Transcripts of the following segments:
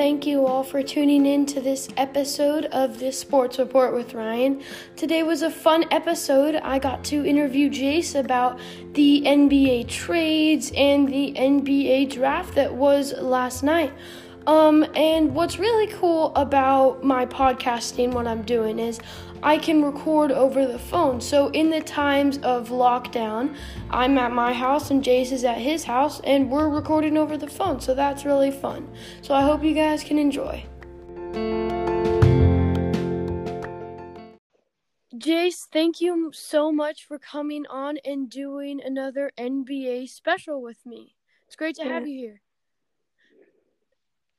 thank you all for tuning in to this episode of this Sports Report with Ryan. Today was a fun episode. I got to interview Jace about the NBA trades and the NBA draft that was last night. Um, and what's really cool about my podcasting, what I'm doing, is I can record over the phone. So, in the times of lockdown, I'm at my house and Jace is at his house, and we're recording over the phone. So, that's really fun. So, I hope you guys can enjoy. Jace, thank you so much for coming on and doing another NBA special with me. It's great to have you here.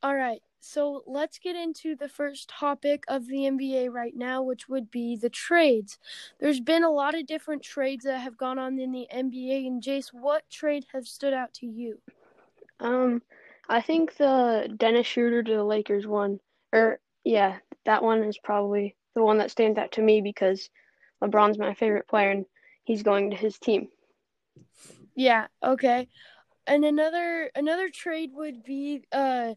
All right, so let's get into the first topic of the NBA right now, which would be the trades. There's been a lot of different trades that have gone on in the NBA, and Jace, what trade has stood out to you? Um, I think the Dennis Schroeder to the Lakers one, or yeah, that one is probably the one that stands out to me because LeBron's my favorite player and he's going to his team. Yeah, okay. And another another trade would be uh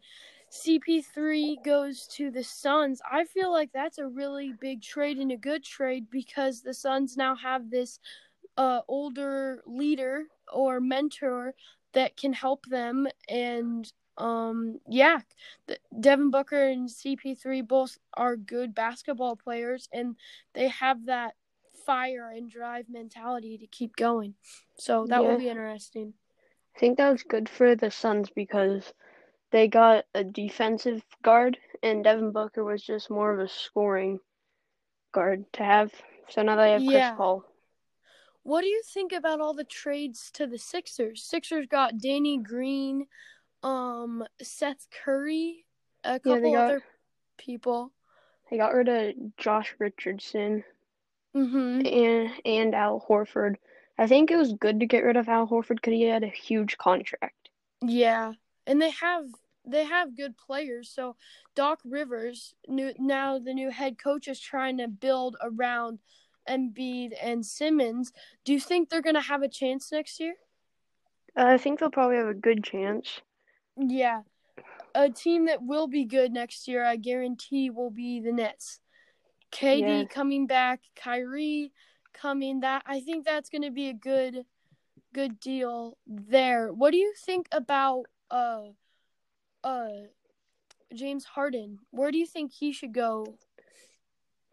CP3 goes to the Suns. I feel like that's a really big trade and a good trade because the Suns now have this uh, older leader or mentor that can help them. And um, yeah, Devin Booker and CP3 both are good basketball players and they have that fire and drive mentality to keep going. So that yeah. will be interesting. I think that was good for the Suns because they got a defensive guard, and Devin Booker was just more of a scoring guard to have. So now they have yeah. Chris Paul. What do you think about all the trades to the Sixers? Sixers got Danny Green, um, Seth Curry, a couple yeah, got, other people. They got rid of Josh Richardson mm-hmm. and and Al Horford. I think it was good to get rid of Al Horford because he had a huge contract. Yeah, and they have they have good players. So Doc Rivers, new, now the new head coach, is trying to build around Embiid and Simmons. Do you think they're going to have a chance next year? Uh, I think they'll probably have a good chance. Yeah. A team that will be good next year, I guarantee, will be the Nets. KD yeah. coming back, Kyrie coming. That I think that's going to be a good, good deal there. What do you think about uh uh James Harden. Where do you think he should go?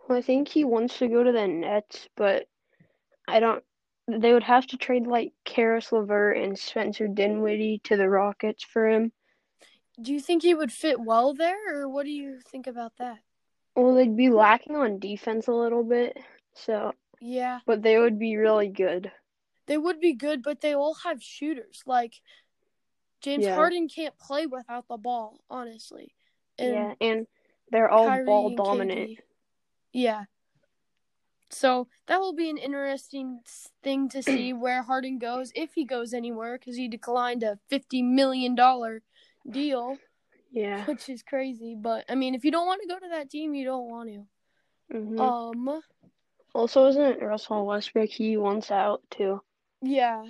Well, I think he wants to go to the Nets, but I don't. They would have to trade like Caris LeVert and Spencer Dinwiddie to the Rockets for him. Do you think he would fit well there, or what do you think about that? Well, they'd be lacking on defense a little bit, so yeah. But they would be really good. They would be good, but they all have shooters. Like James yeah. Harden can't play without the ball, honestly. And yeah, and they're all Kyrie ball dominant. Yeah. So that will be an interesting thing to see where Harden goes if he goes anywhere because he declined a fifty million dollar deal. Yeah, which is crazy. But I mean, if you don't want to go to that team, you don't want to. Mm-hmm. Um. Also, isn't Russell Westbrook? He wants out too. Yeah,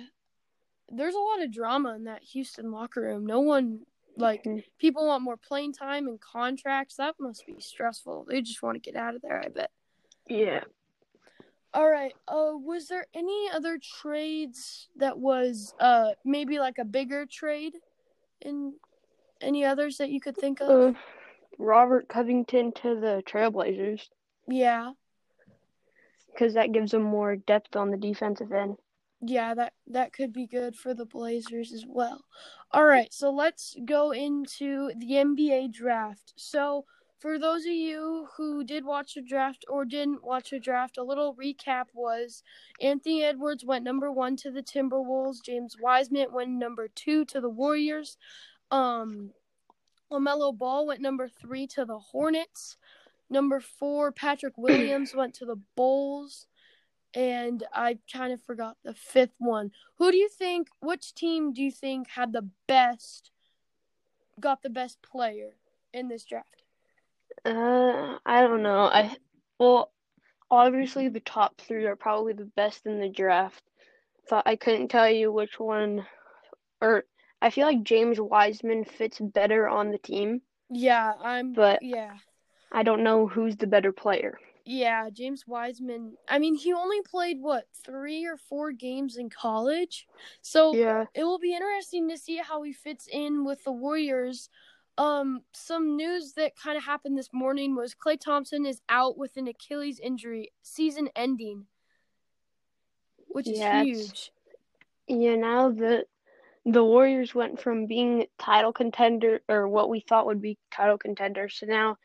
there's a lot of drama in that Houston locker room. No one like mm-hmm. people want more playing time and contracts. That must be stressful. They just want to get out of there, I bet. Yeah. All right. Uh was there any other trades that was uh maybe like a bigger trade in any others that you could think of? Uh, Robert Covington to the Trailblazers. Yeah. Cuz that gives them more depth on the defensive end yeah, that that could be good for the Blazers as well. All right, so let's go into the NBA draft. So, for those of you who did watch the draft or didn't watch the draft, a little recap was Anthony Edwards went number 1 to the Timberwolves, James Wiseman went number 2 to the Warriors. Um LaMelo Ball went number 3 to the Hornets. Number 4 Patrick Williams went to the Bulls and I kind of forgot the fifth one. Who do you think? Which team do you think had the best? Got the best player in this draft? Uh, I don't know. I well, obviously the top three are probably the best in the draft. But I couldn't tell you which one, or I feel like James Wiseman fits better on the team. Yeah, I'm. But yeah, I don't know who's the better player. Yeah. James Wiseman. I mean, he only played what three or four games in college, so Yeah. it will be interesting to see how he fits in with the Warriors. Um, some news that kind of happened this morning was Klay Thompson is out with an Achilles injury, season ending, which is Yeah, huge. Yeah, now the the Warriors went from being title contender or what we thought would be title contenders to now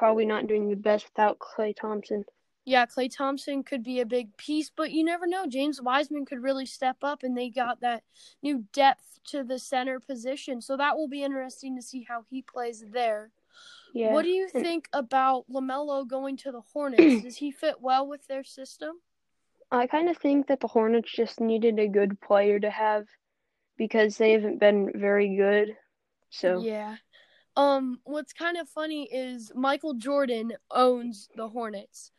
probably not doing the best without Klay Thompson. Yeah, Klay Thompson could be a big piece, but you never know. James Wiseman could really step up, and they got that new depth to the center position. So that will be interesting to see how he plays there. Yeah. What do you think about LaMelo going to the Hornets? Does he fit well with their system? I kind of think that the Hornets just needed a good player to have because they haven't been very good. So, Yeah. Um, what's kind of funny is Michael Jordan owns the Hornets.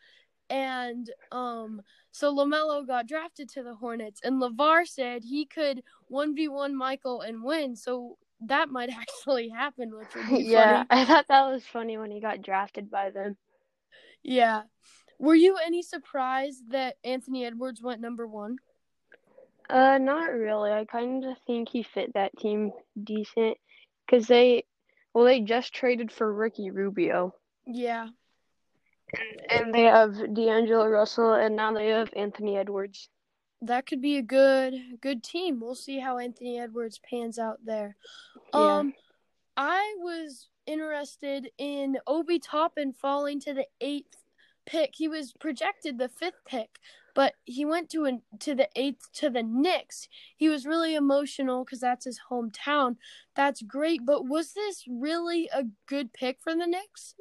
And um so LaMelo got drafted to the Hornets and LeVar said he could 1v1 Michael and win. So that might actually happen, which would be yeah, funny. I thought that was funny when he got drafted by them. Yeah. Were you any surprised that Anthony Edwards went number 1? Uh, not really. I kind of think he fit that team decent because they, well, they just traded for Ricky Rubio. Yeah. And they have D'Angelo Russell, and now they have Anthony Edwards. That could be a good good team. We'll see how Anthony Edwards pans out there. Yeah. Um, I was interested in Obi Toppin falling to the eighth pick. He was projected the fifth pick, but he went to an, to the eighth to the Knicks. He was really emotional because that's his hometown. That's great, but was this really a good pick for the Knicks?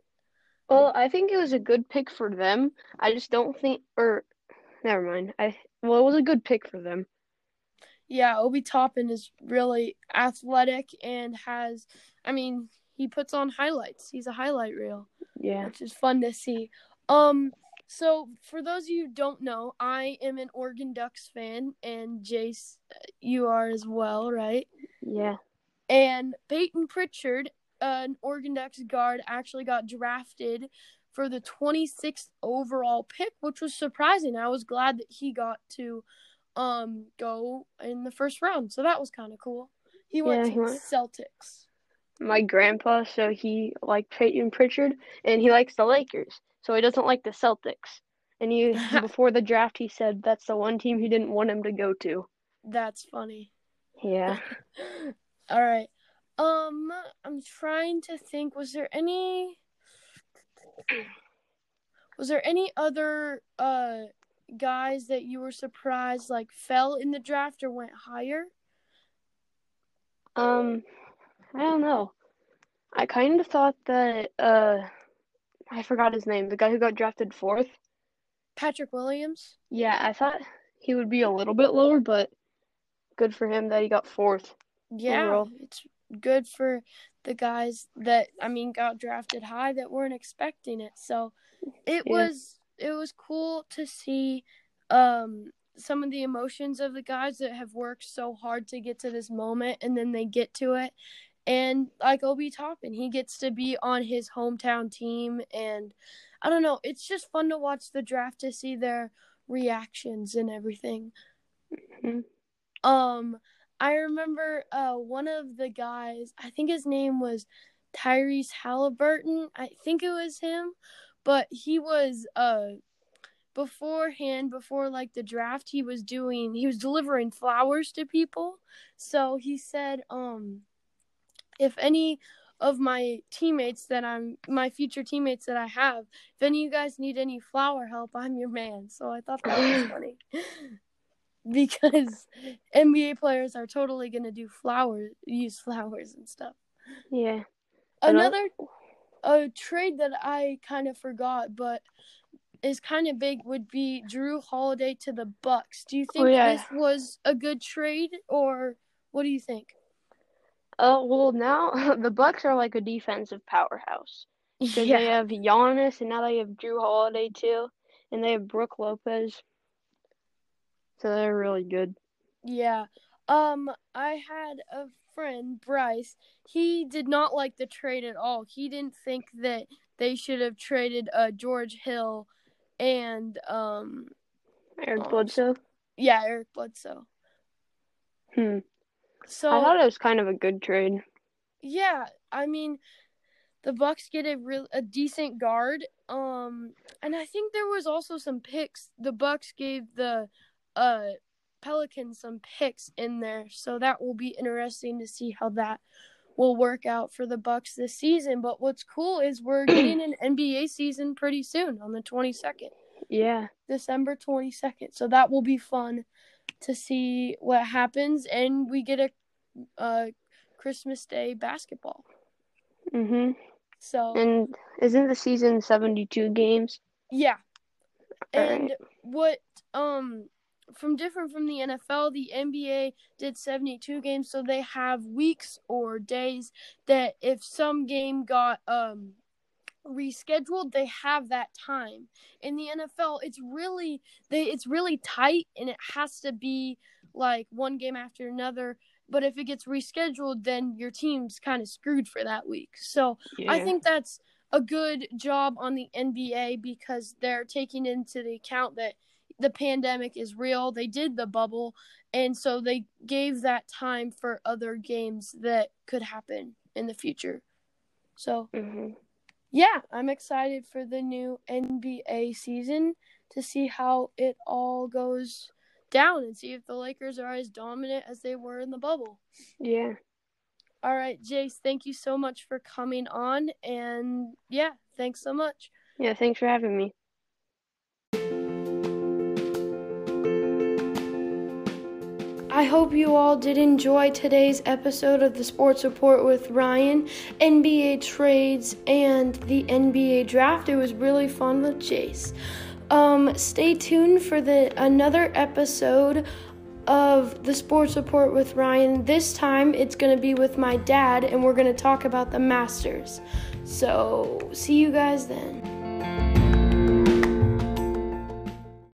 Well, I think it was a good pick for them. I just don't think, or never mind. I well, it was a good pick for them. Yeah, Obi Toppin is really athletic and has, I mean, he puts on highlights. He's a highlight reel. Yeah. which is fun to see. Um, so for those of you who don't know, I am an Oregon Ducks fan, and Jace, you are as well, right? Yeah. And Payton Pritchard, an Oregon Ducks guard, actually got drafted for the 26th overall pick, which was surprising. I was glad that he got to um go in the first round, so that was kind of cool. He went Yeah, to he went- Celtics. My grandpa, so he liked Payton Pritchard, and he likes the Lakers, so he doesn't like the Celtics. And he before the draft, he said that's the one team he didn't want him to go to. That's funny. Yeah. All right. Um, I'm trying to think. Was there any? Was there any other uh guys that you were surprised like fell in the draft or went higher? Um, I don't know. I kind of thought that uh, I forgot his name. The guy who got drafted fourth. Patrick Williams. Yeah, I thought he would be a little bit lower, but good for him that he got fourth. Yeah, Overall. it's good for the guys that I mean got drafted high that weren't expecting it. So it Yeah. was it was cool to see um some of the emotions of the guys that have worked so hard to get to this moment and then they get to it. And like Obi Toppin, he gets to be on his hometown team and I don't know, it's just fun to watch the draft to see their reactions and everything. Mhm. Um, I remember uh one of the guys, I think his name was Tyrese Halliburton. I think it was him, but he was uh beforehand before like the draft he was doing he was delivering flowers to people. So he said um if any of my teammates that I'm my future teammates that I have, if any of you guys need any flower help, I'm your man. So I thought that was funny. because NBA players are totally gonna do flowers use flowers and stuff. Yeah. Another- a trade that I kind of forgot but is kind of big would be Jrue Holiday to the Bucks. Do you oh, think Oh, yeah. this was a good trade or what do you think? Uh, well, now the Bucks are like a defensive powerhouse because they have Giannis and now they have Jrue Holiday too, and they have Brook Lopez. So they're really good. Yeah. Um, I had a friend, Bryce. He did not like the trade at all. He didn't think that they should have traded uh George Hill and um Eric um, Bledsoe. yeah, Eric Bledsoe. Hmm. So I thought it was kind of a good trade. yeah, I mean, the Bucks get a real a decent guard. Um, and I think there was also some picks. The Bucks gave the uh Pelicans some picks in there, so that will be interesting to see how that will work out for the Bucks this season. But what's cool is we're getting an NBA season pretty soon on the 22nd. Yeah. December 22nd. So that will be fun to see what happens and we get a uh Christmas Day basketball. Mhm. So And isn't the season 72 games? yeah. All And right. what um from different from the NFL, the NBA did 72 games so they have weeks or days that if some game got um rescheduled, they have that time. In the NFL, it's really they it's really tight and it has to be like one game after another. But if it gets rescheduled, then your team's kind of screwed for that week. So Yeah. I think that's a good job on the NBA because they're taking into the account that the pandemic is real. They did the bubble, and so they gave that time for other games that could happen in the future. So Mhm. Yeah, I'm excited for the new NBA season to see how it all goes down and see if the Lakers are as dominant as they were in the bubble. Yeah. All right, Jace, thank you so much for coming on. And yeah, thanks so much. Yeah, thanks for having me. I hope you all did enjoy today's episode of the Sports Report with Ryan, NBA trades, and the NBA draft. It was really fun with Jace. Um, stay tuned for the another episode of the Sports Report with Ryan. This time it's going to be with my dad, and we're going to talk about the Masters. So, see you guys then.